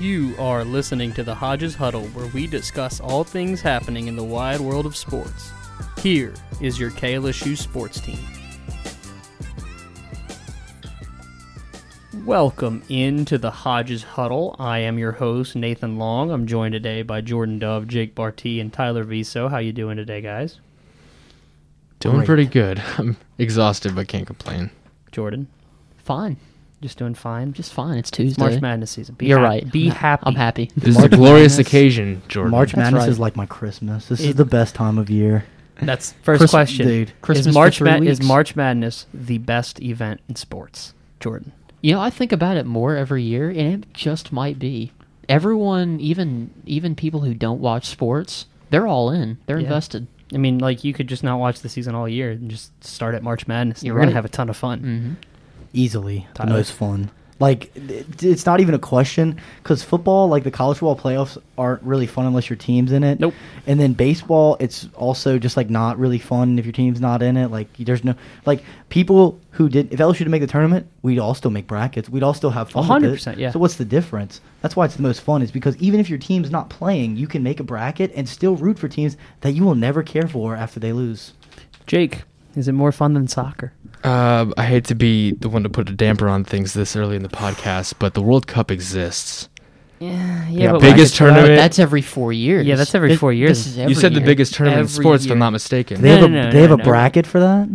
You are listening to the Hodges Huddle, where we discuss all things happening in the wide world of sports. Here is your KLSU sports team. Welcome into the Hodges Huddle. I am your host, Nathan Long. I'm joined today by Jordan Dove, Jake Barty, and Tyler Viso. How you doing today, guys? Doing Great. pretty good. I'm exhausted but can't complain. Jordan, Fine, just doing fine. just fine. It's Tuesday. March Madness season. Be You're hap- right. Be happy. I'm happy. This March is a glorious Madness- occasion, Jordan. March That's Madness right. is like my Christmas. This It- is the best time of year. That's first Christ- question. Dude, Christmas is for March three Ma- is weeks. March Madness the best event in sports? Jordan. You know, I think about it more every year, and it just might be. Everyone, even even people who don't watch sports, they're all in. They're Yeah. invested. I mean, like you could just not watch the season all year and just start at March Madness. You're You're gonna right. have a ton of fun. Mm-hmm. Easily the Tyler? most fun. Like it- it's not even a question because football, like the college football playoffs, aren't really fun unless your team's in it. Nope. And then baseball, it's also just like not really fun if your team's not in it. Like there's no like people who did if LSU didn't make the tournament, we'd all still make brackets. We'd all still have fun. with it. 100%, yeah. So what's the difference? That's why it's the most fun. Is because even if your team's not playing, you can make a bracket and still root for teams that you will never care for after they lose. Jake, is it more fun than soccer? Uh, I hate to be the one to put a damper on things this early in the podcast, but the World Cup exists. Yeah, Yeah, but biggest like- tournament- But that's every four years. Yeah, that's every This- four years. This is you every said the biggest tournament in Every sports, if. I'm not Do mistaken. they have No, a no, no, they have no, a no. bracket for that?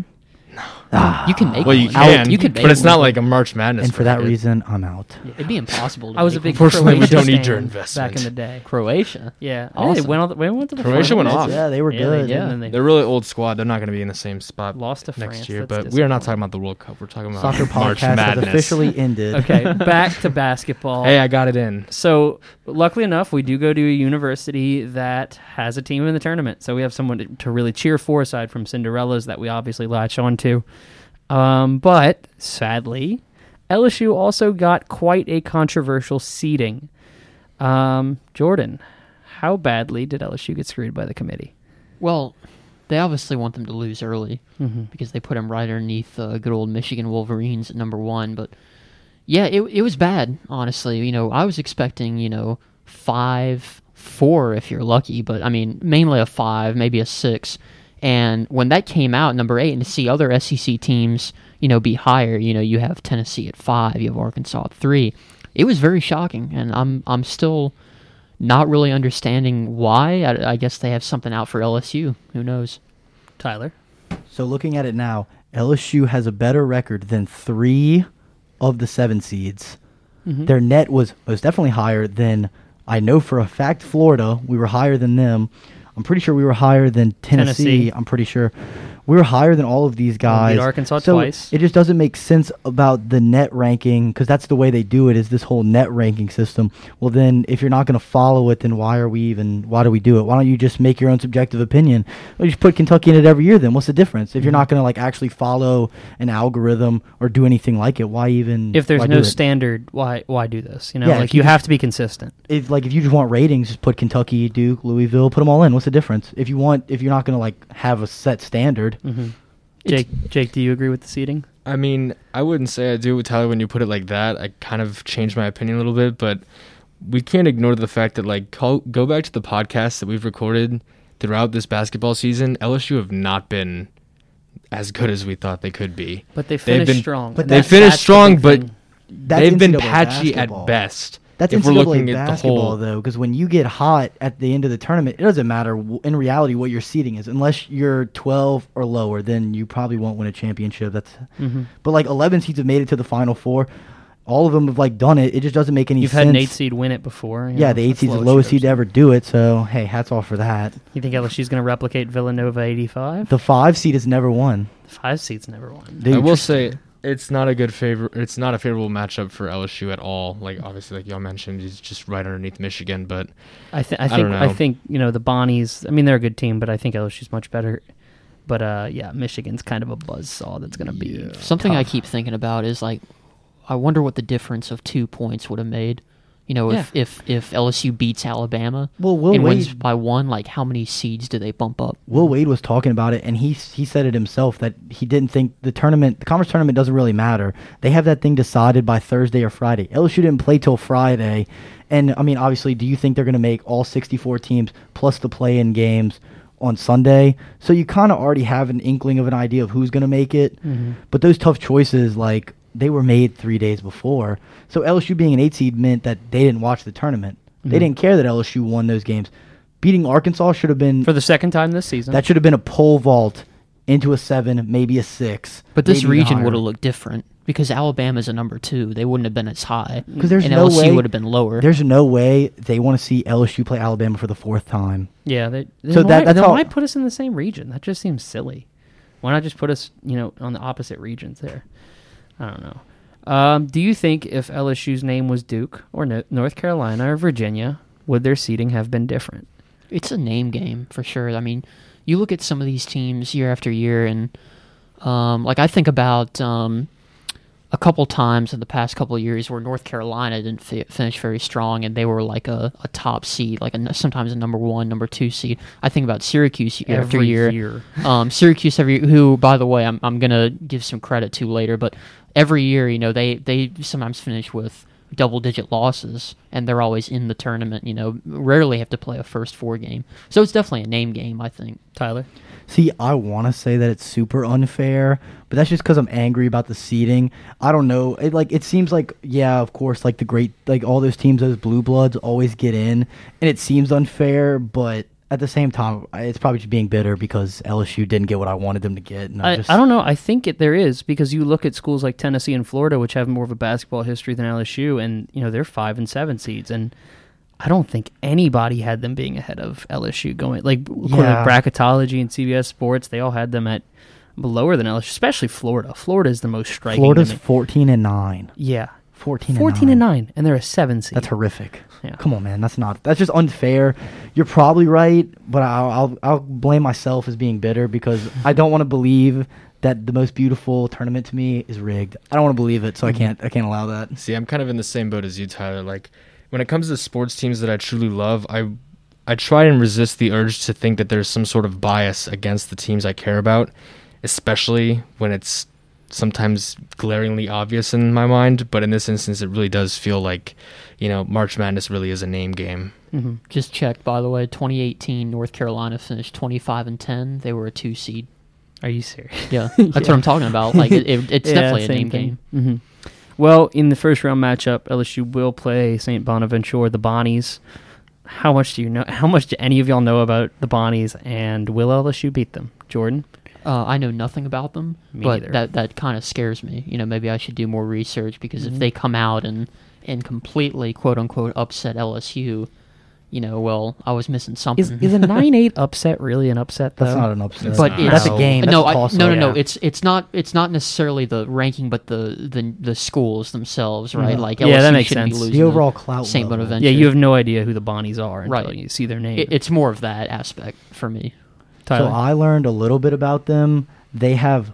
Um, ah. You can make well, you one. can, You can but it's not like a March Madness. and for that bracket. reason, I'm out. It'd be impossible. To I was a make big one. Unfortunately, we don't need your investment. back in the day. Croatia. Yeah, Awesome. Hey, they went, all the, they went to the Croatia went off. Yeah, they were Yeah, good. They did, yeah. and they They're really old squad. They're not going to be in the same spot lost to next France. year. That's But we are not talking about the World Cup. We're talking about Soccer March podcast Madness. officially ended. Okay, back to basketball. Hey, I got it in. So, luckily enough, we do go to a university that has a team in the tournament. So we have someone to, to really cheer for, aside from Cinderella's that we obviously latch on to. Um, but sadly, LSU also got quite a controversial seeding. Um, Jordan, how badly did LSU get screwed by the committee? Well, they obviously want them to lose early Mm-hmm. because they put them right underneath uh, good old Michigan Wolverines at number one. But yeah, it it was bad. Honestly, you know, I was expecting you know five, four if you're lucky, but I mean mainly a five, maybe a six. And when that came out, number eight, and to see other SEC teams, you know, be higher, you know, you have Tennessee at five, you have Arkansas at three. It was very shocking, and I'm I'm still not really understanding why. I, I guess they have something out for LSU. Who knows? Tyler. So looking at it now, LSU has a better record than three of the seven seeds. Mm-hmm. Their net was was definitely higher than I know for a fact. Florida, we were higher than them. I'm pretty sure we were higher than Tennessee. Tennessee. I'm pretty sure were higher than all of these guys. Beat Arkansas so twice. It just doesn't make sense about the net ranking because that's the way they do it. Is this whole net ranking system? Well, then if you're not going to follow it, then why are we even? Why do we do it? Why don't you just make your own subjective opinion? Well, you just put Kentucky in it every year. Then what's the difference? If you're Mm-hmm. not going to like actually follow an algorithm or do anything like it, why even? If there's no standard, why why do this? You know, Yeah, like you you have to be consistent. if like if you just want ratings, just put Kentucky, Duke, Louisville, put them all in. What's the difference? If you want, if you're not going to like have a set standard, Mm-hmm. Jake, Jake, do you agree with the seeding? I mean, I wouldn't say I do with Tyler when you put it like that. I kind of changed my opinion a little bit, but we can't ignore the fact that like call, go back to the podcasts that we've recorded throughout this basketball season. LSU have not been as good as we thought they could be. But they They've finished been- strong. but They that's- finished that's the strong, but thing. they've been patchy basketball. at best. That's if NCAA we're looking at the basketball whole. though, because when you get hot at the end of the tournament, it doesn't matter w- in reality what your seeding is, unless you're 12 or lower. Then you probably won't win a championship. That's Mhm. but like 11 seeds have made it to the final four. All of them have like done it. It just doesn't make any You've sense. had an eight seed win it before. Yeah, know, the eight that's seed's the lowest lowest seed to ever do it. So hey, hats off for that. You think LSU's going to replicate Villanova 85? The five seed has never won. The Five seeds never won. Dude, I will just- say it's not a good favor. It's not a favorable matchup for LSU at all. Like obviously, like y'all mentioned, he's just right underneath Michigan. But I, th- I I think don't I think you know the Bonnies. I mean, they're a good team, but I think LSU's much better. But uh, yeah, Michigan's kind of a buzzsaw that's going to be Something I keep thinking about is like, I wonder what the difference of two points would have made. You know, if Yeah. if if LSU beats Alabama Well, Will and wins Wade- by one, like how many seeds do they bump up? Will Wade was talking about it, and he he said it himself that he didn't think the tournament, the conference tournament, doesn't really matter. They have that thing decided by Thursday or Friday. LSU didn't play till Friday, and I mean, obviously, do you think they're going to make all 64 teams plus the play-in games on Sunday? So you kind of already have an inkling of an idea of who's going to make it. Mm-hmm. But those tough choices, like they were made three days before. So LSU being an eight seed meant that they didn't watch the tournament. They mm-hmm. didn't care that LSU won those games. Beating Arkansas should have been For the second time this season. that should have been a pole vault into a seven, maybe a six. But this region would have looked different because Alabama's a number two. They wouldn't have been as high. Because there's and no LSU way- would have been lower. There's no way they want to see LSU play Alabama for the fourth time. yeah. They, then So why, that- that's then how- why put us in the same region? That just seems silly. Why not just put us, you know, on the opposite regions there? I don't know. Um, do you think if LSU's name was Duke or no- North Carolina or Virginia, would their seeding have been different? It's a name game for sure. I mean, you look at some of these teams year after year, and um, like I think about um, a couple times in the past couple of years where North Carolina didn't fi- finish very strong, and they were like a, a top seed, like a, sometimes a number one, number two seed. I think about Syracuse year after Every year. year. um, Syracuse every who by the way I'm I'm gonna give some credit to later, but every year you know they they sometimes finish with double digit losses and they're always in the tournament. You know, rarely have to play a first four game, so it's definitely a name game. I think. Tyler. See, I want to say that it's super unfair, but that's just because I'm angry about the seeding. I don't know. It like it seems like yeah, of course, like the great like all those teams, those blue bloods always get in, and it seems unfair. But at the same time, it's probably just being bitter because LSU didn't get what I wanted them to get. And I, just, I don't know. I think it, there is because you look at schools like Tennessee and Florida, which have more of a basketball history than LSU, and you know they're five and seven seeds, and I don't think anybody had them being ahead of LSU going like according to Yeah. bracketology and CBS Sports. They all had them at lower than LSU, especially Florida. Florida is the most striking. Florida's 14 and nine. yeah, 14 and 14 and nine. nine, and they're a seven seed. That's horrific. Yeah. Come on, man. That's not. That's just unfair. You're probably right, but I'll I'll, I'll blame myself as being bitter because I don't want to believe that the most beautiful tournament to me is rigged. I don't want to believe it, so I mm-hmm. can't. I can't allow that. See, I'm kind of in the same boat as you, Tyler. Like, when it comes to sports teams that I truly love, I I try and resist the urge to think that there's some sort of bias against the teams I care about, especially when it's sometimes glaringly obvious in my mind. But in this instance, it really does feel like, you know, March Madness really is a name game. Mhm. Just checked by the way. 2018 North Carolina finished 25 and 10. They were a two seed. Are you serious? Yeah, that's what I'm talking about. Like it, it, it's Yeah, definitely a name thing. game. hmm Well, in the first round matchup, LSU will play St. Bonaventure, the Bonnies. How much do you know? How much do any of y'all know about the Bonnies? And will LSU beat them? Jordan. Uh, I know nothing about them, Me but either. that that kind of scares me. You know, maybe I should do more research because Mm-hmm. if they come out and and completely quote unquote upset LSU, you know, well, I was missing something. Is is a nine eight upset really an upset? That's not an upset. but not. it's, that's a game. That's no, a I, toss-up. no, no, no. Yeah. It's it's not it's not necessarily the ranking, but the the the schools themselves, right? Mhm. Like Yeah, that makes sense. Be The losing the to overall clout. Saint level. Bonaventure. Yeah, you have no idea who the Bonnies are until Right. you see their name. It, it's more of that aspect for me. Tyler. So I learned a little bit about them. They have,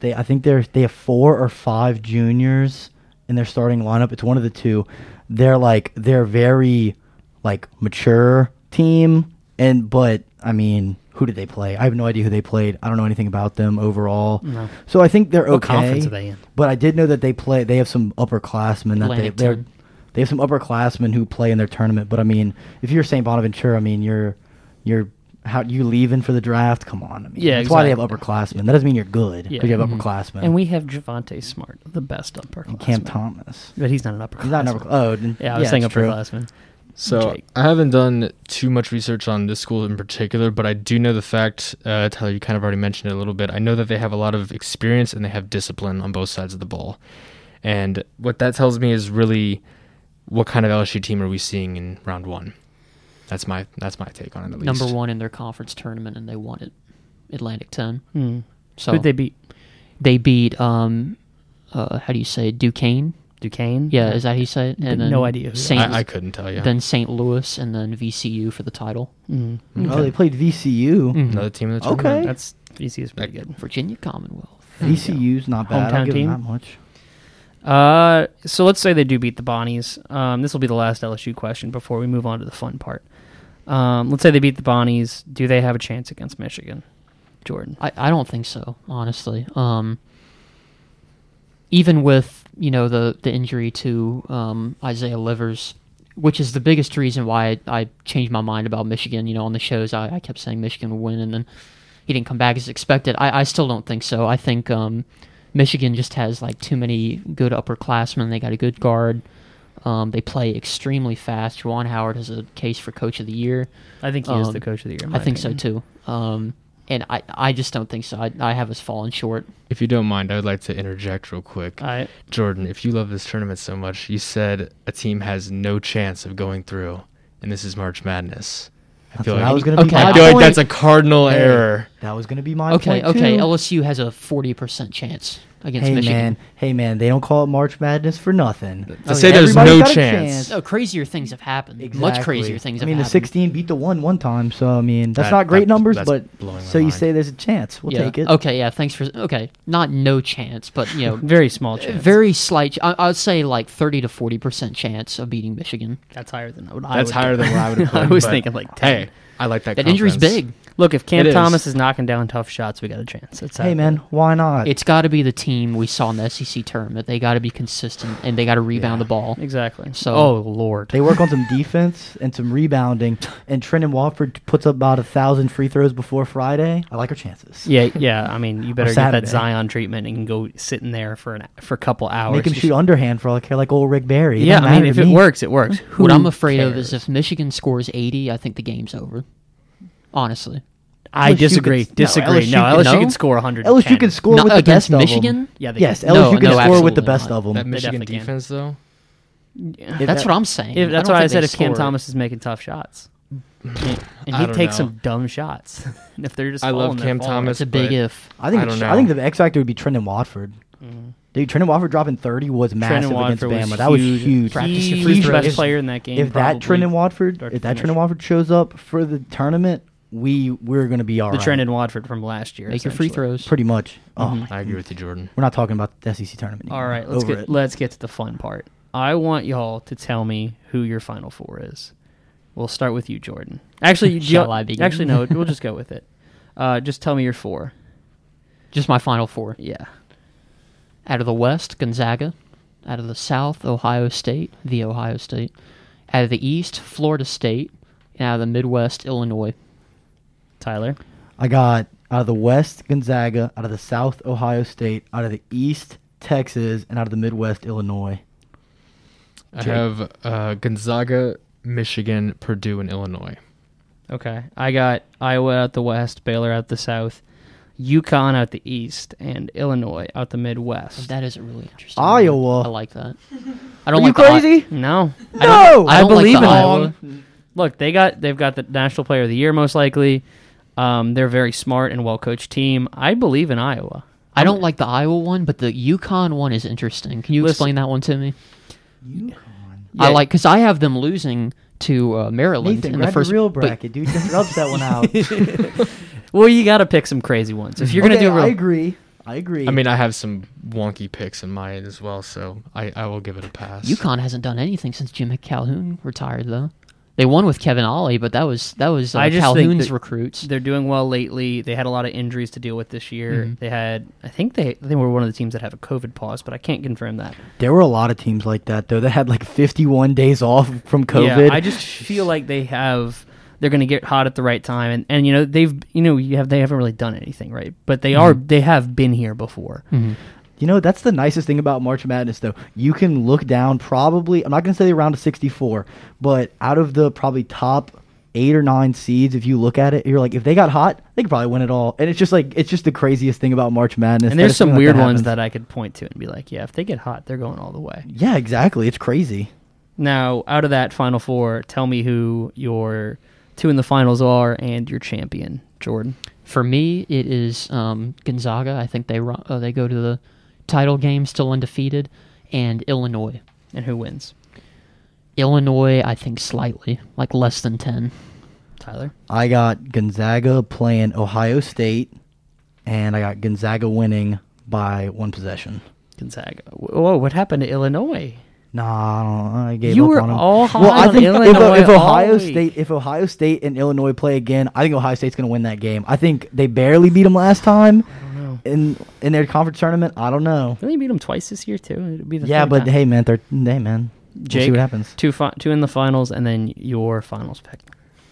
they I think they're they have four or five juniors in their starting lineup. It's one of the two. They're like they're very like mature team, and but I mean, who did they play? I have no idea who they played. I don't know anything about them overall. No. So I think they're What okay. conference are they in? But I did know that they play. They have some upperclassmen that they Atlantic they're, they have some upperclassmen who play in their tournament. But I mean, if you're St. Bonaventure, I mean, you're you're how you leaving for the draft? Come on, I mean, Yeah, that's why they have exactly. upperclassmen. That doesn't mean you're good because Yeah. you have upperclassmen. and we have Javonte Smart, the best upperclassman. and Cam Thomas. but he's not an upperclassman. He's not an upper. Oh, then- Yeah, I was saying it's true. upperclassman. So Jake. I haven't done too much research on this school in particular, but I do know the fact. Uh, Tyler, you kind of already mentioned it a little bit. I know that they have a lot of experience and they have discipline on both sides of the ball, and what that tells me is really what kind of LSU team are we seeing in round one. That's my that's my take on it. At least. Number one in their conference tournament, and they won it. Atlantic Ten. Hmm. So Who'd they beat? they beat um, uh, how do you say it? Duquesne? Duquesne. Yeah, is that how you say it? But no idea Saint, I, I couldn't tell you. Then St. Louis, and then VCU for the title. Mm. Oh, they played VCU. Mhm. Another team in the tournament. Okay. That's VC is pretty good. Virginia Commonwealth. VCU's not bad. I'll Hometown give team? them that much. Uh, so let's say they do beat the Bonnies. Um, this will be the last LSU question before we move on to the fun part. Um, let's say they beat the Bonnies. Do they have a chance against Michigan? Jordan. I, I don't think so, honestly. Um, even with you know the the injury to um, Isaiah Livers, which is the biggest reason why I, I changed my mind about Michigan. You know, on the shows I, I kept saying Michigan would win, and then he didn't come back as expected. I, I still don't think so. I think um, Michigan just has like too many good upperclassmen. They got a good guard. Um, they play extremely fast. Juwan Howard has a case for coach of the year. I think he is Um, the coach of the year. I think opinion. so too. Um, and I, I just don't think so. I, I have us falling short. If you don't mind, I would like to interject real quick. I Jordan, if you love this tournament so much, you said a team has no chance of going through, and this is March Madness. I feel like, I was going to Okay. I my feel like that's a cardinal Hey, error. That was going to be my Okay, point okay. too. LSU has a forty percent chance against Hey Michigan. man, hey man, they don't call it March Madness for nothing. To Oh, say yeah. there's Everybody's no got a chance. chance. No, crazier things have happened. Much Exactly. crazier things I have mean, the happened. 16 beat the one one time, so I mean that's That- not great that- numbers, that's but blowing my so you mind. say there's a chance. We'll yeah. take it. Okay, yeah. Thanks for. Okay, not no chance, but you know, very small chance. very slight. I, I would say like thirty to forty percent chance of beating Michigan. That's higher than I would. I That's would higher think. than what I would have put. I was but thinking like 10. Hey, I like that. That injury's confidence. big. Look, if Cam It is. Thomas is knocking down tough shots, we got a chance. It's Hey man, why not? It's got to be the team we saw in the SEC tournament. They got to be consistent and they got to rebound Yeah. the ball. exactly. So- oh lord, they work on some defense and some rebounding, and Trendon Watford puts up about a thousand free throws before Friday. I like our chances. yeah, yeah. I mean, you better get that Saturday. Zion treatment and go sit in there for an for a couple hours. Make him Just- shoot underhand for all I care, like old Rick Barry. It Yeah, doesn't I mean, matter if to it me. works, it works. Who what I'm afraid of cares? is if Michigan scores 80, I think the game's over. Honestly, I LSU disagree. could- no, disagree. LSU No, could- LSU no? can score 100. LSU can score Not with the best Michigan. of them. Yeah, Yes, can. LSU No, can no, score with the best not. of them. That Michigan definitely can. defense, though. If That's that- what I'm saying. If, that's I why I said if Cam. Thomas is making tough shots, and he takes know. some dumb shots, and if they're just I love falling, they're Cam falling. Thomas. it's a big if. I think I don't I think the X factor would be Trendon Watford. Mm-hmm. Dude, Trendon Watford dropping 30 was massive against Bama. was that was huge. huge. Practice your He's the best player in that game. if that. Trendon Watford, if that. Trendon Watford shows up for the tournament, we we're gonna be all the right. Trendon Watford from last year, Make your free throws. pretty much. Oh, Mhm. I agree with you, Jordan. we're not talking about the SEC tournament. All anymore. right, let's Over get it. let's get to the fun part. I want y'all to tell me who your final four is. We'll start with you, Jordan. Actually, do Shall you- I begin? Actually, no. We'll just go with it. Uh, just tell me your four. Just my final four. Yeah. Out of the West, Gonzaga. Out of the South, Ohio State, the Ohio State. Out of the East, Florida State. And out of the Midwest, Illinois. Tyler. I got out of the West Gonzaga, out of the South Ohio State, out of the East Texas, and out of the Midwest Illinois. I have uh, Gonzaga, Michigan, Purdue, and Illinois. Okay. I got Iowa out the west, Baylor out the south, UConn out the east, and Illinois out the Midwest. That is a really interesting. Iowa. one. I like that. I Are don't you like the I- crazy? no. I don't, No! I, I don't like believe the in Iowa. Look, they got they've got the national player of the year most likely. Um, they're a very smart and well coached team. I believe in Iowa. I don't like the Iowa one, but the UConn one is interesting. Can you Listen- explain that one to me? UConn. I Yeah. like because I have them losing to uh, Maryland Nathan, in the grab first. your real but- bracket, dude. Just rubs that one out. Well, you got to pick some crazy ones. If you're gonna do a real, I agree. I agree. I mean, I have some wonky picks in mind as well, so I, I will give it a pass. UConn hasn't done anything since Jim Calhoun retired, though. They won with Kevin Ollie, but that was that was uh, I just Calhoun's recruits. they're doing well lately. They had a lot of injuries to deal with this year. Mhm. They had, I think they they were one of the teams that have a COVID pause, but I can't confirm that. there were a lot of teams like that though. That had like 51 days off from COVID. Yeah, I just feel like they have. They're going to get hot at the right time, and, and you know they've you know you have they haven't really done anything right, but they are they have been here before. Mhm. You know, that's the nicest thing about March Madness, though. You can look down probably, I'm not going to say around to 64, but out of the probably top eight or nine seeds, if you look at it, you're like, if they got hot, they could probably win it all. And it's just like, it's just the craziest thing about March Madness. And there's some like weird that ones that I could point to and be like, yeah, if they get hot, they're going all the way. Yeah, exactly. It's crazy. Now, out of that final four, tell me who your two in the finals are and your champion, Jordan. For me, it is um, Gonzaga. I think they run, uh, they go to the title game still undefeated, and Illinois. And who wins? Illinois, I think slightly, like less than ten. Tyler. I got Gonzaga playing Ohio State, and I got Gonzaga winning by one possession. Gonzaga. Whoa, what happened to Illinois? Nah, I, don't know. I gave You up were on them. all high well, I on think Illinois if, if Ohio. State, if Ohio State and Illinois play again, I think Ohio State's going to win that game. I think they barely beat them last time I don't know. in in their conference tournament. I don't know. Didn't they beat them twice this year too? It'd be the Yeah, third but time. hey, man, they're hey, man. We'll Jake, see what happens. two fi- two in the finals, and then your finals pick.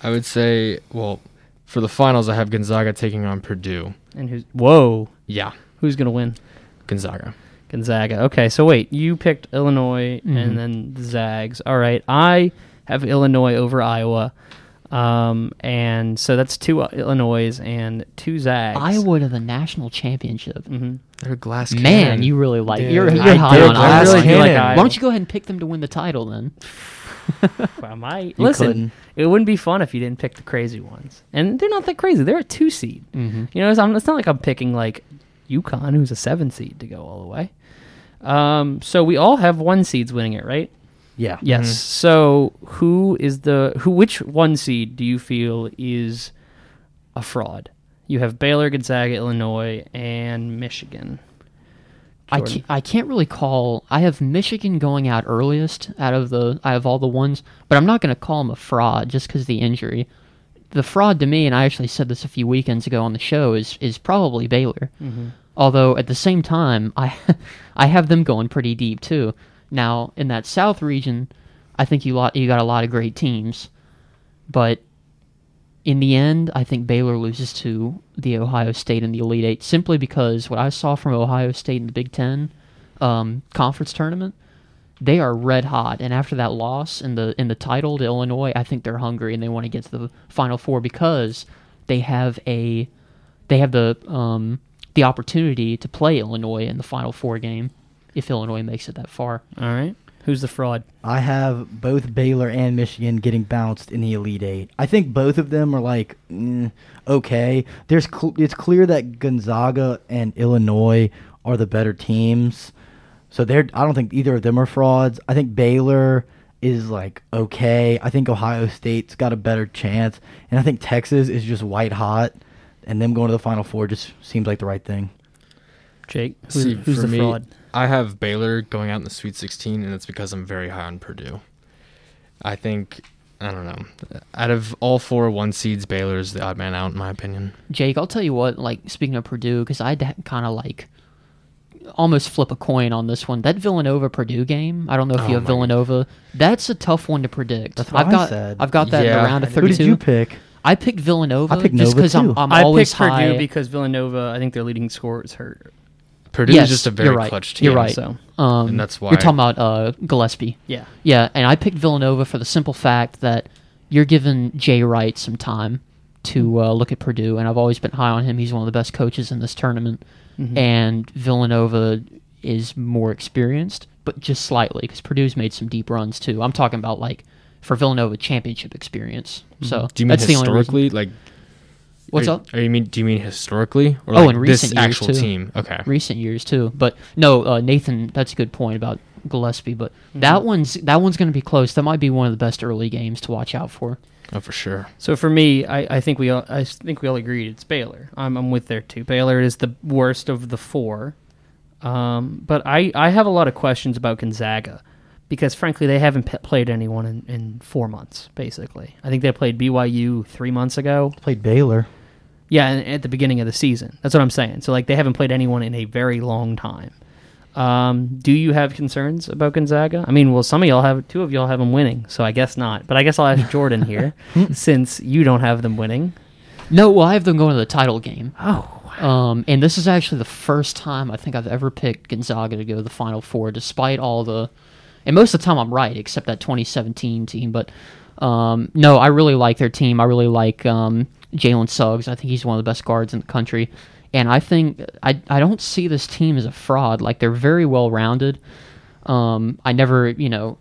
I would say, well, for the finals, I have Gonzaga taking on Purdue. And who's whoa? Yeah, Who's gonna win? Gonzaga. Gonzaga. Okay, so wait, you picked Illinois and mm-hmm. then the Zags. All right, I have Illinois over Iowa, um, and so that's two uh, Illinois and two Zags. Iowa to the national championship. hmm They're a glass Man, you really like Dude, you're, you're I high on glass Iowa. Really do like Why don't you go ahead and pick them to win the title then? Well, might. You listen, couldn't. it wouldn't be fun if you didn't pick the crazy ones, and they're not that crazy. They're a two seed. Mm-hmm. You know, it's, I'm, it's not like I'm picking like UConn, who's a seven seed, to go all the way. Um, so we all have one seeds winning it, right? Yeah. Yes. Mhm. So who is the who? Which one seed do you feel is a fraud? You have Baylor, Gonzaga, Illinois, and Michigan. I can't, I can't really call. I have Michigan going out earliest out of the. I have all the ones, but I'm not going to call them a fraud just because the injury. The fraud to me, and I actually said this a few weekends ago on the show, is is probably Baylor. Although at the same time, I I have them going pretty deep too. Now in that South region, I think you lot you got a lot of great teams, but in the end, I think Baylor loses to the Ohio State in the Elite Eight simply because what I saw from Ohio State in the Big Ten um, conference tournament, they are red hot. And after that loss in the in the title to Illinois, I think they're hungry and they want to get to the Final Four because they have a they have the um, the opportunity to play Illinois in the Final Four game if Illinois makes it that far. All right. Who's the fraud? I have both Baylor and Michigan getting bounced in the Elite Eight. I think both of them are like mm, okay. There's cl- it's clear that Gonzaga and Illinois are the better teams, so they're. I don't think either of them are frauds. I think Baylor is like okay. I think Ohio State's got a better chance, and I think Texas is just white hot, and them going to the Final Four just seems like the right thing. Jake. Who, See, who's for the me, fraud? I have Baylor going out in the Sweet 16, and it's because I'm very high on Purdue. I think I don't know. Out of all four one seeds, Baylor's the odd man out in my opinion. Jake, I'll tell you what. Like speaking of Purdue, because I kind of like almost flip a coin on this one. That Villanova Purdue game. I don't know if Oh you have my Villanova. That's a tough one to predict. That's what I've I got. said. I've got that in the round of thirty-two. Who thirty-two. did you pick? I picked Villanova I picked just because I'm. I'm I always picked high. Purdue because Villanova. I think their leading scorer is hurt. Purdue yes, is just a very you're right. clutch team. You're right. So Um, And that's why- you're talking about uh, Gillespie. yeah. Yeah, and I picked Villanova for the simple fact that you're giving Jay Wright some time to uh, look at Purdue, and I've always been high on him. He's one of the best coaches in this tournament, Mhm. and Villanova is more experienced, but just slightly because Purdue's made some deep runs too. I'm talking about like for Villanova championship experience. So Do you mean that's the only reason. historically? Like, What's are, up? Are you mean? Do you mean historically? Or Oh, like in this recent years, actual too. team? Okay. recent years too. But no, uh, Nathan, that's a good point about Gillespie. But that one's that one's going to be close. That might be one of the best early games to watch out for. Oh, for sure. So for me, I, I think we all I think we all agreed it's Baylor. I'm I'm with there too. Baylor is the worst of the four. Um, but I, I have a lot of questions about Gonzaga because frankly they haven't p- played anyone in, in four months basically. I think they played BYU three months ago. Played Baylor. Yeah, at the beginning of the season. That's what I'm saying. So like they haven't played anyone in a very long time. Um, do you have concerns about Gonzaga? I mean, well, some of y'all have, two of y'all have them winning, so I guess not. But I guess I'll ask Jordan here, since you don't have them winning. No, well, I have them going to the title game. Oh, Um, and this is actually the first time I think I've ever picked Gonzaga to go to the Final Four, despite all the. And most of the time I'm right, except that 2017 team. But um, no, I really like their team. I really like um, Jalen Suggs. I think he's one of the best guards in the country. And I think I, I don't see this team as a fraud. Like they're very well rounded. Um, I never, you know,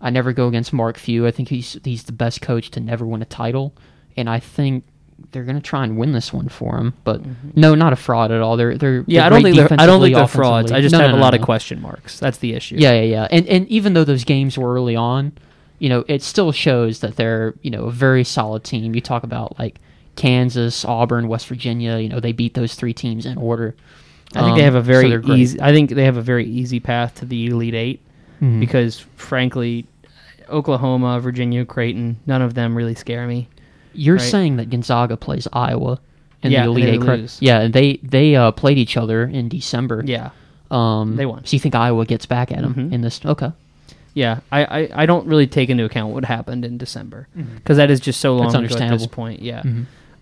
I never go against Mark Few. I think he's he's the best coach to never win a title, and I think they're gonna try and win this one for him. But no, not a fraud at all. They're they're yeah. they're I don't think they're, I don't think they're frauds. I just No, have no, a lot no. of question marks. That's the issue. Yeah, yeah, yeah. And and even though those games were early on, you know, it still shows that they're you know a very solid team. You talk about like Kansas, Auburn, West Virginia. You know, they beat those three teams in order. I think Um, they have a very they're easy. I think they have a very easy path to the Elite 8 Mhm. because, frankly, Oklahoma, Virginia, Creighton, none of them really scare me. You're right. saying that Gonzaga plays Iowa in Yeah, the Elite Eight, lose. Yeah, and they they uh, played each other in December. Yeah, um, They won. So you think Iowa gets back at them Mhm. in this? Okay, yeah. I, I, I don't really take into account what happened in December because that is just so long ago at this understandable. point. Yeah.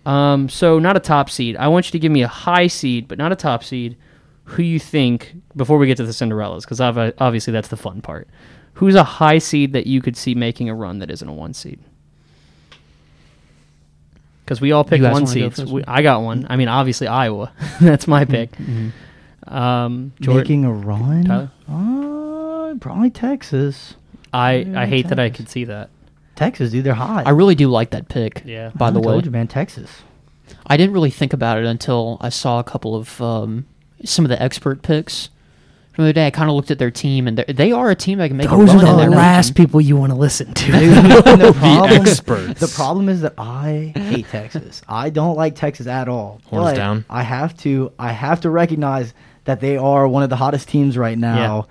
Um. So not a top seed. I want you to give me a high seed, but not a top seed. Who you think before we get to the Cinderellas? Because obviously that's the fun part. Who's a high seed that you could see making a run that isn't a one seed? Because we all picked one go We, I got one. I mean, obviously Iowa. That's my pick. Mm-hmm. Um, Making a run? Tyler? Uh, probably Texas. I I hate that I could see that. Texas, dude, they're hot. I really do like that pick. Yeah. By the I way, told you, man, Texas. I didn't really think about it until I saw a couple of um, some of the expert picks from the other day. I kind of looked at their team, and they're- a team that can make a Those run. are the last region. people you want to listen to. and the problem, experts. the problem is that I hate Texas. I don't like Texas at all. Horns down. I have to. I have to recognize that they are one of the hottest teams right now,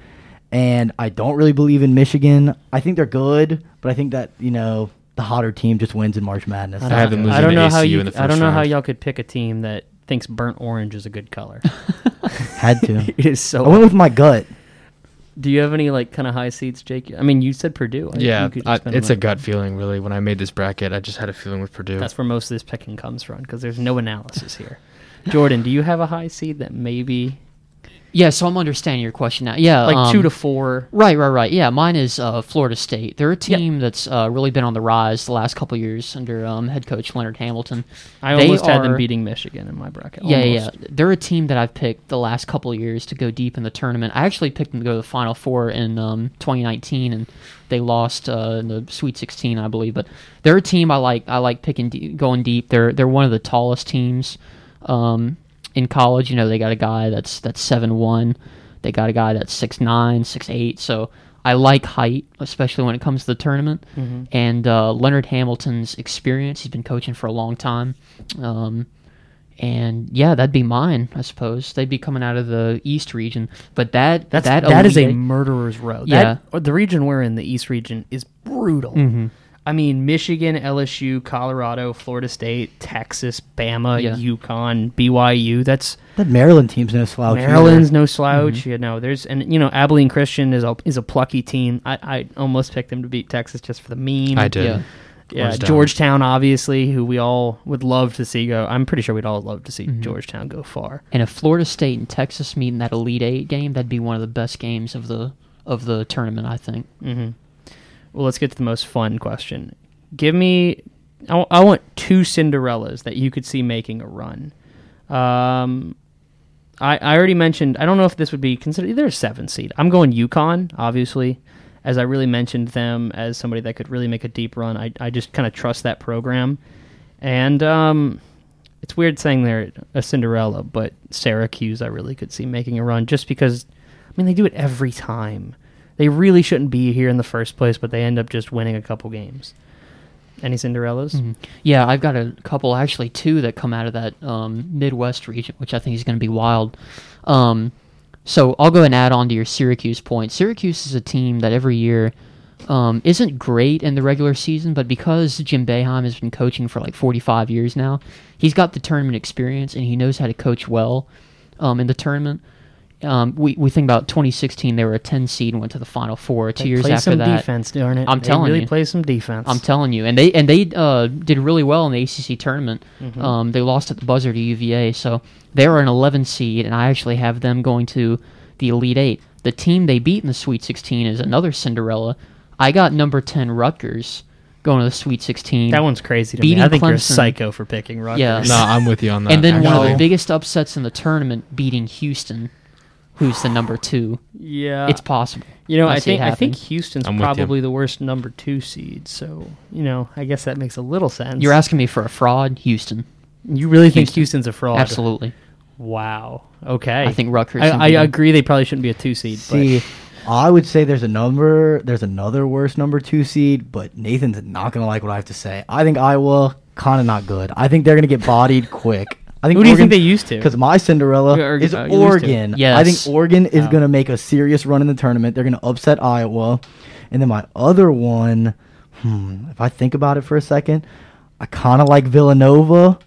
and I don't really believe in Michigan. I think they're good, but I think that you know the hotter team just wins in March Madness. I have them losing I don't to know how you. in the first I don't first know how y'all could pick a team that thinks burnt orange is a good color. Had to. it is so. I went with my gut. Do you have any like kind of high seeds, Jake? I mean, you said Purdue. I- Yeah, you could I, it's a on- gut feeling, really. When I made this bracket, I just had a feeling with Purdue. That's where most of this picking comes from because there's no analysis here. Jordan, do you have a high seed that maybe Yeah, so I'm understanding your question now. Yeah, like um, two to four? Right, right, right. Yeah, mine is uh, Florida State. They're a team that's uh, really been on the rise the last couple years under um, head coach Leonard Hamilton. I They almost had them beating Michigan in my bracket. Yeah, yeah, almost. yeah. They're a team that I've picked the last couple of years to go deep in the tournament. I actually picked them to go to the Final Four in um, 2019, and they lost uh, in the Sweet 16, I believe. But they're a team I like. I like picking de- going deep. They're they're one of the tallest teams um, in college. You know, they got a guy that's that's seven one. They got a guy that's six nine, six eight. So I like height, especially when it comes to the tournament. Mm-hmm. And uh, Leonard Hamilton's experience. He's been coaching for a long time. Um, and yeah, that'd be mine, I suppose. They'd be coming out of the East region, but that That's that that is a murderer's row. Yeah. That, the region we're in, the East region, is brutal. Mhm. I mean, Michigan, LSU, Colorado, Florida State, Texas, Bama, Yeah. UConn, BYU. That's That Maryland team's no slouch. either. Maryland's no slouch. You know, there's and you know Abilene Christian is a is a plucky team. I, I almost picked them to beat Texas just for the meme. I did. Yeah. Yeah, Georgetown. Georgetown. obviously, who we all would love to see go. I'm pretty sure we'd all love to see Mm-hmm. Georgetown go far. And if Florida State and Texas meet in that Elite Eight game, that'd be one of the best games of the of the tournament. I think. hmm Well, let's get to the most fun question. Give me, I, w- I want two Cinderellas that you could see making a run. Um, I, I already mentioned. I don't know if this would be considered. They're a seven seed. I'm going UConn, obviously, as I really mentioned them as somebody that could really make a deep run. I I just kind of trust that program, and um, it's weird saying they're a Cinderella, but Syracuse I really could see making a run just because. I mean, they do it every time. They really shouldn't be here in the first place, but they end up just winning a couple games. Any Cinderellas? Mhm. Yeah, I've got a couple, actually two, that come out of that um, Midwest region, which I think is going to be wild. Um, so I'll go and add on to your Syracuse point. Syracuse is a team that every year um, isn't great in the regular season, but because Jim Boeheim has been coaching for like 45 years now, he's got the tournament experience and he knows how to coach well um, in the tournament. Um, we, we think about 2016, they were a 10 seed and went to the Final Four. Two They years play after some that, defense, darn it. I'm They telling really you. play some defense. I'm telling you, and they and they uh, did really well in the ACC tournament. Mm-hmm. Um, they lost at the buzzer to UVA, so they are an 11 seed, and I actually have them going to the Elite Eight. The team they beat in the Sweet 16 is another Cinderella. I got number 10 Rutgers going to the Sweet 16. that one's crazy to me. Beating I think you're a psycho for picking Rutgers. Yeah. No, I'm with you on that. and then one of the biggest upsets in the tournament, beating Houston, who's the number two. yeah. it's possible. you know, I I think I think. Houston's I'm probably the worst number two seed. So you know, I guess that makes a little sense. You're asking me for a fraud, Houston. You really think Houston's a fraud? Absolutely. Wow. Okay. I think Rutgers. I, I agree. They probably shouldn't be a two seed. See, I would say there's a number, there's another worse number two seed, but Nathan's not gonna like what I have to say. I think Iowa kind of not good. I think they're gonna get bodied quick. I think Who do you Oregon, think they used to? Because my Cinderella Or- is uh, you lose to. Oregon. Yes. I think Oregon is Oh. going to make a serious run in the tournament. They're going to upset Iowa. And then my other one, hmm, if I think about it for a second, I kind of like Villanova.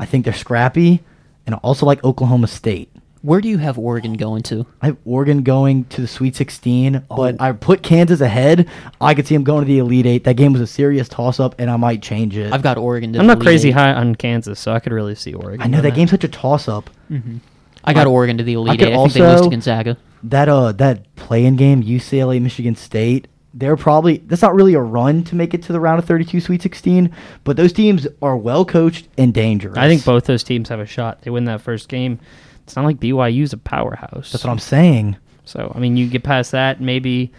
I think they're scrappy. And I also like Oklahoma State. Where do you have Oregon going to? I have Oregon going to the Sweet 16, but. I put Kansas ahead. I could see them going to the Elite Eight. That game was a serious toss up, and I might change it. I've got Oregon. To I'm the not Elite crazy Eight. high on Kansas, so I could really see Oregon. I know doing that game's such a toss up. I got I- Oregon to the Elite could Eight. I think they lose to also- Gonzaga. that uh that play-in game UCLA Michigan State they're probably that's not really a run to make it to the round of 32 Sweet 16 but those teams are well coached and dangerous I think both those teams have a shot. They win that first game. It's not like BYU's a powerhouse. that's what I'm saying So I mean, you get past that, maybe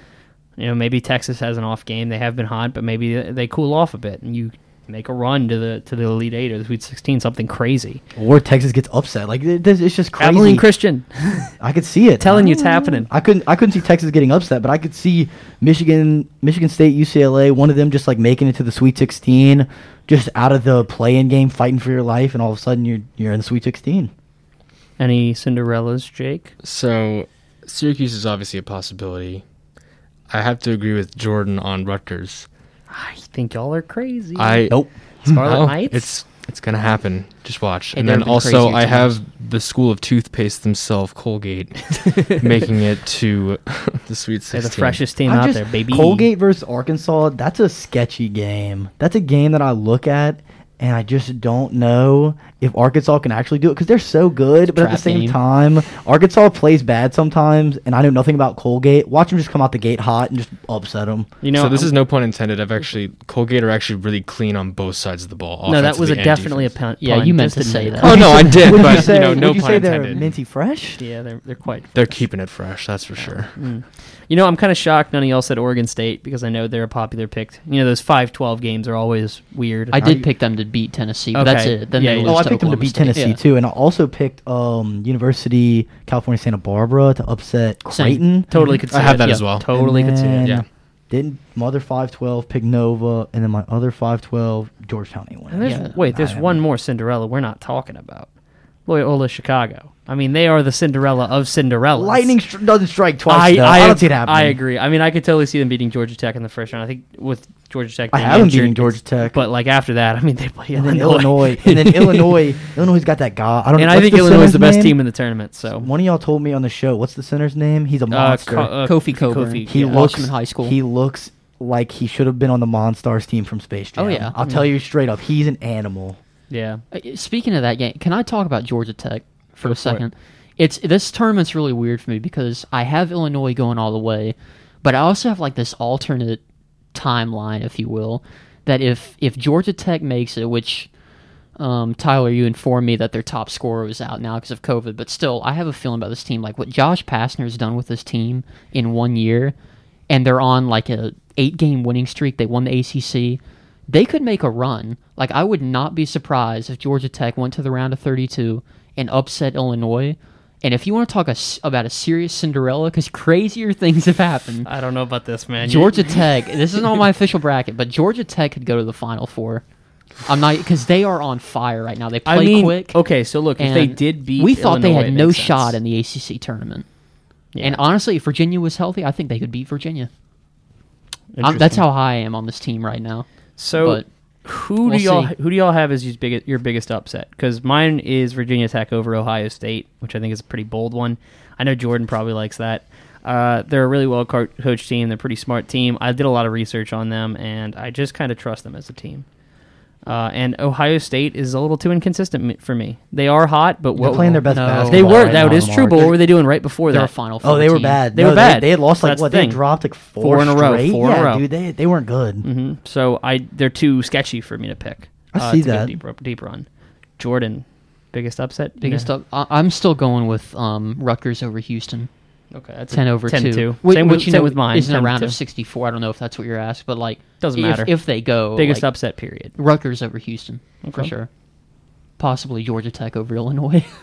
you know maybe Texas has an off game. They have been hot, but maybe they cool off a bit, and you make a run to the to the Elite Eight or the Sweet Sixteen, something crazy. or Texas gets upset like it, it's it's just crazy Abilene Christian, I could see it telling you it's happening. I couldn't I couldn't see Texas getting upset but I could see Michigan Michigan State UCLA one of them just like making it to the Sweet 16 just out of the play-in game fighting for your life and all of a sudden you're you're in the Sweet 16 Any Cinderellas, Jake? So Syracuse is obviously a possibility. I have to agree with Jordan on Rutgers. I think y'all are crazy. I nope Scarlet No, Knights. It's it's gonna happen. Just watch. Hey, and then also I teams. have the school of toothpaste themselves, Colgate, making it to the Sweet They're Sixteen. the freshest team I out just- there, baby. Colgate versus Arkansas, that's a sketchy game. That's a game that I look at and I just don't know if Arkansas can actually do it because they're so good, but at the same game. time, Arkansas plays bad sometimes, and I know nothing about Colgate. Watch them just come out the gate hot and just upset them. You know, so this I'm- is no pun intended. I've actually Colgate are actually really clean on both sides of the ball. no, that was a offensively and definitely a pun. Yeah, pun, you meant to say that. Oh no, I did, Would but you say, you know, no would you pun say they're intended. minty fresh? Yeah, they're they're quite. They're keeping it fresh, that's for sure. Mm. You know, I'm kind of shocked none of y'all said Oregon State because I know they're a popular pick. You know, those 5-12 games are always weird. I did you- pick them to beat Tennessee, but that's Okay. it. Then Yeah, they yeah. lose Oh, I to picked them to Oklahoma beat State. Tennessee Yeah. too, and I also picked um, University California Santa Barbara to upset Same. Creighton. totally could see I have it. that Yeah, as well. Totally could see it. Yeah. Didn't mother five twelve pick Nova, and then my other five twelve Georgetown ain't And winning. there's Yeah. wait, there's one more Cinderella we're not talking about. Loyola Chicago. I mean, they are the Cinderella of Cinderella. Lightning str- doesn't strike twice. I, though. I, I, don't see it happening. I agree. I mean, I could totally see them beating Georgia Tech in the first round. I think with Georgia Tech, I haven't injured, beating Georgia Tech, but like after that, I mean, they play and then Illinois, Illinois, and then Illinois, Illinois got that guy. I don't. and know I think Illinois is the best name? team in the tournament. So One of y'all told me on the show. What's the center's name? He's a uh, monster. Co- uh, Kofi Cockburn. Kofi, he yeah. looks. Washington High School. He looks like he should have been on the Monstars team from Space Jam. Oh, yeah. I'll tell you straight up, he's an animal. Yeah. Uh, Speaking of that game, can I talk about Georgia Tech for Go a for it. second? It's this tournament's really weird for me because I have Illinois going all the way, but I also have like this alternate timeline, if you will, that if if Georgia Tech makes it, which um, Tyler, you informed me that their top scorer was out now because of COVID, but still, I have a feeling about this team. Like what Josh Pastner's done with this team in one year, and they're on like a eight game winning streak. They won the ACC. They could make a run. Like I would not be surprised if Georgia Tech went to the round of 32 and upset Illinois. And if you want to talk a about a serious Cinderella, because crazier things have happened, I don't know about this, man. Georgia Tech. This isn't on my official bracket, but Georgia Tech could go to the Final Four. I'm not because they are on fire right now. They play I mean, quick. okay, so look, if they did beat, we thought they had no shot in the ACC tournament. Yeah. And honestly, if Virginia was healthy, I think they could beat Virginia. Uh, that's how high I am on this team right now. So, but who do we'll y'all see. who do y'all have as your biggest your biggest upset? Because mine is Virginia Tech over Ohio State, which I think is a pretty bold one. I know Jordan probably likes that. Uh, they're a really well coached team. They're a pretty smart team. I did a lot of research on them, and I just kind of trust them as a team. Uh, and Ohio State is a little too inconsistent for me. They are hot, but They're playing their best No. basketball. they were right that true. But what were they doing right before they're that? Final Four Oh, they were bad. They No, were bad. They, had lost like what? the They thing. dropped like four, Four in a row, straight? four in a row. dude. They they weren't good. hmm So I they're too sketchy for me to pick. I uh, see that. deep, deep run. Jordan, biggest upset. Biggest Yeah. up. I, I'm still going with um, Rutgers over Houston. Okay, that's Ten over 10 two. two. Whi- Same which with, you same know with mine. Isn't a round two. of 64. I don't know if that's what you're asked, but like Doesn't if, matter. if they go. biggest like, upset period. Rutgers over Houston for sure. Possibly Georgia Tech over Illinois.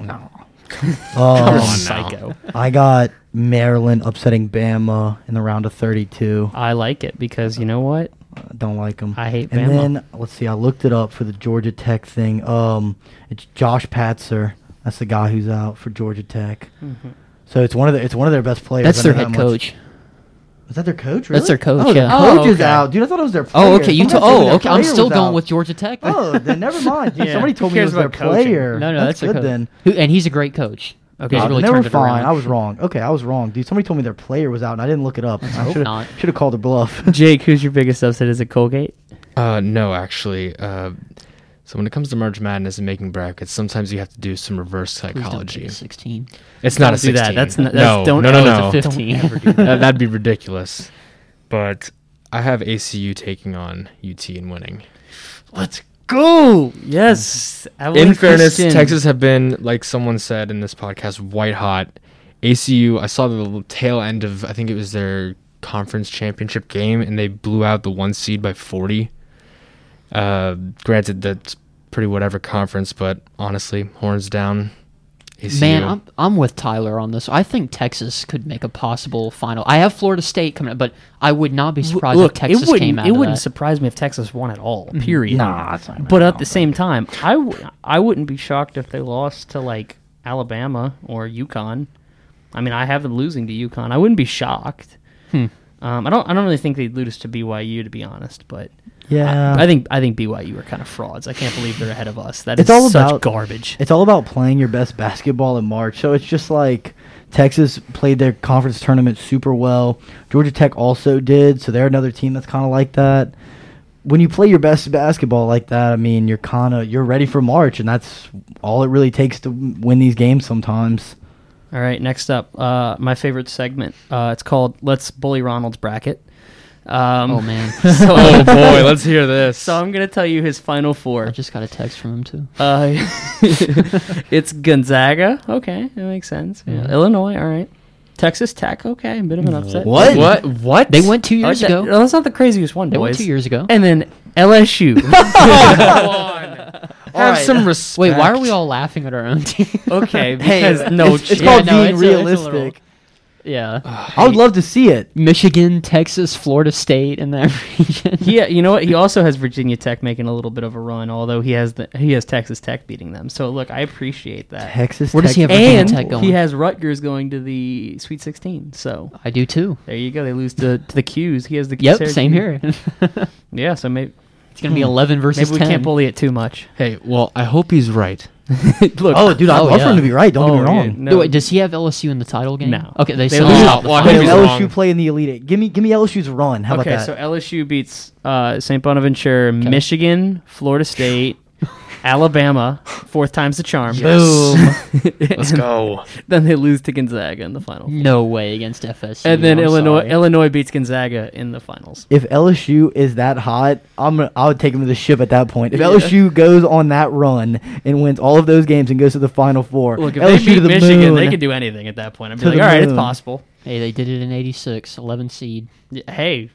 No. Come Oh, on, now. psycho. I got Maryland upsetting Bama in the round of 32. I like it because you know what? I don't like them. I hate And Bama. then let's see. I looked it up for the Georgia Tech thing. Um, it's Josh Pastner. That's the guy who's out for Georgia Tech. Mm-hmm. So it's one of the it's one of their best players. That's their know head coach. Is that their coach? That's their coach, Oh, their yeah. Oh, coach is okay. out, dude. I thought it was their. Player. Oh, okay. You. Somebody told oh, okay. I'm still going out. with Georgia Tech. Oh, then never mind. Yeah. Somebody told me it was their coaching? player. No, no, that's, good coach. then. Who, and he's a great coach. Okay. He's really never turned fine. around. I was wrong. Okay, I was wrong, dude. Somebody told me their player was out, and I didn't look it up. I hope should have called a bluff. Jake, who's your biggest upset? Is it Colgate? Uh, no, actually. Uh, so when it comes to March Madness and making brackets, sometimes you have to do some reverse Please don't psychology. say 16. It's not Don't a do 16. that. That's not- no, that's- don't no, no, ever- no. a 15. Don't ever do that. That- that'd be ridiculous. But I have ACU taking on UT and winning. Let's go. Yes. Mm-hmm. in fairness, Christian. Texas have been, like someone said in this podcast, white hot. ACU, I saw the tail end of, I think it was their conference championship game, and they blew out the one seed by 40. Uh, granted, that's pretty whatever conference, but honestly, horns down. ACU. Man, I'm I'm with Tyler on this. I think Texas could make a possible final. I have Florida State coming up, but I would not be surprised Look, if Texas it wouldn't, came out it of wouldn't that. surprise me if Texas won at all. Period. Nah, But at the same time, I, w- I wouldn't be shocked if they lost to like Alabama or UConn. I mean, I have them losing to UConn. I wouldn't be shocked. Hmm. Um, I don't. I don't really think they'd lose to BYU, to be honest. But yeah, I, I think I think BYU are kind of frauds. I can't believe they're ahead of us. That is It's all such about- garbage. It's all about playing your best basketball in March. So it's just like Texas played their conference tournament super well. Georgia Tech also did, so they're another team that's kind of like that. When you play your best basketball like that, I mean, you're kind of you're ready for March, and that's all it really takes to win these games sometimes. All right, next up, uh, my favorite segment. Uh, it's called "Let's Bully Ronald's Bracket." Um, Oh man, so, oh boy, let's hear this. so I'm gonna tell you his final four. I just got a text from him too. Uh, it's Gonzaga. Okay, that makes sense. Yeah. Mhm. Illinois. All right. Texas Tech. Okay, a bit of an upset. What? What? What? They went two years that- ago. That's not the craziest one, They boys. went two years ago. And then LSU. Have right. some respect. Wait, why are we all laughing at our own team? okay, Hey, no it's, it's chance. called Yeah, no, being it's a- it's a realistic. little- yeah, I would love to see it. Michigan, Texas, Florida State in that region. Yeah, you know what? He also has Virginia Tech making a little bit of a run, although he has the he has Texas Tech beating them. So look, I appreciate that. Texas. Where does he have Virginia and Tech going? he has Rutgers going to the Sweet 16. So I do too. there you go. They lose to, to the Qs. He has the Yep, Syracuse. same here. Yeah, so maybe It's gonna be hmm. eleven versus maybe we 10. can't bully it too much. Hey, well, I hope he's right. look, Oh, dude, I'd Oh, love for him to be right. Don't oh, get me wrong. no. No, wait, does he have LSU in the title game? No. Okay, they, They still lose. have the Well, I Hey, hope if he's LSU wrong. play in the Elite Eight, give me give me LSU's run. How okay, about that? Okay, so? LSU beats uh, St. Bonaventure, Michigan, Florida State, Alabama, fourth time's the charm. Boom. Let's go. Then they lose to Gonzaga in the final. No way against FSU. And then I'm Illinois sorry. Illinois beats Gonzaga in the finals. if LSU is that hot, I'm gonna, I would take them to the ship at that point. If Yeah. LSU goes on that run and wins all of those games and goes to the Final Four, Look, if LSU they to beat the Michigan, moon. they could do anything at that point. I'd be To like, the all right, it's moon. possible. Hey, they did it in 86, 11 seed. Yeah, Hey, pff,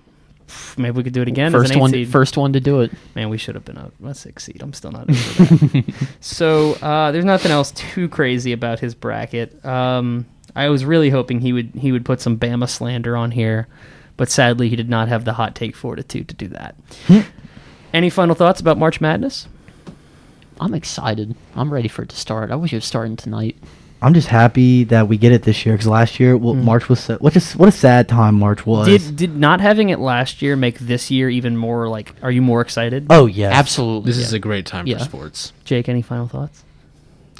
maybe we could do it again. first as an eight one, seed. first one to do it. Man, we should have been a, a six seed. I'm still not so uh, there's nothing else too crazy about his bracket. Um, I was really hoping he would he would put some Bama slander on here, but sadly he did not have the hot take fortitude to do that. Any final thoughts about March Madness? I'm excited. I'm ready for it to start. I wish it was starting tonight. I'm just happy that we get it this year because last year, well, Mm. March was so, what a s- what a sad time March was. Did did not having it last year make this year even more like? Are you more excited? oh yeah, Absolutely. This is a great time Yeah. for sports. Jake, any final thoughts?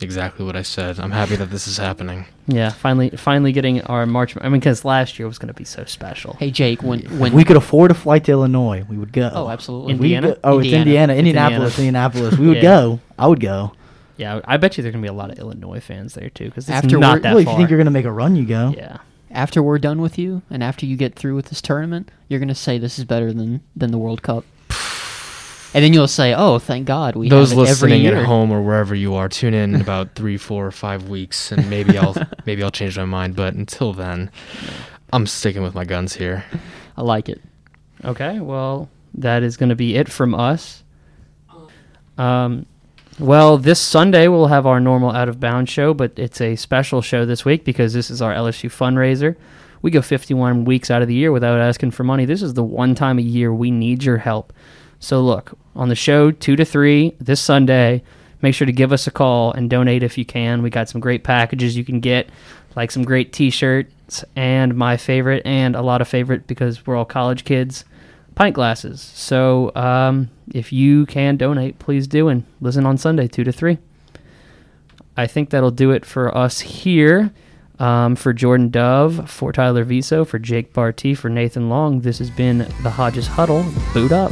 Exactly what I said. I'm happy that this is happening. Yeah, finally, finally getting our March. I mean, because last year was going to be so special. Hey Jake, when when we could afford a flight to Illinois, we would go. oh absolutely. Indiana? go- oh, it's Indiana. Indiana, Indianapolis, Indianapolis. We would Yeah. go. I would go. Yeah, I bet you there's going to be a lot of Illinois fans there too, because it's After not that well, if far. you think you're gonna make a run, you go. yeah. after we're done with you, and after you get through with this tournament, you're gonna say this is better than than the World Cup. And then you'll say, "Oh, thank God we Those have it every listening year." at home or wherever you are, tune in in about three, four, or five weeks, and maybe I'll maybe I'll change my mind. But until then, I'm sticking with my guns here. I like it. Okay, well, that is going to be it from us. Um, well, this Sunday we'll have our normal out of bounds show, but it's a special show this week because this is our LSU fundraiser. We go 51 weeks out of the year without asking for money. This is the one time a year we need your help. So look, on the show 2 to 3 this Sunday, make sure to give us a call and donate if you can. We got some great packages you can get, like some great t-shirts and my favorite and a lot of favorite because we're all college kids, pint glasses. So um, if you can donate, please do and listen on Sunday 2 to 3. I think that'll do it for us here. Um, for Jordan Dove, for Tyler Viso, for Jake Barty, for Nathan Long, this has been the Hodges Huddle. Boot up.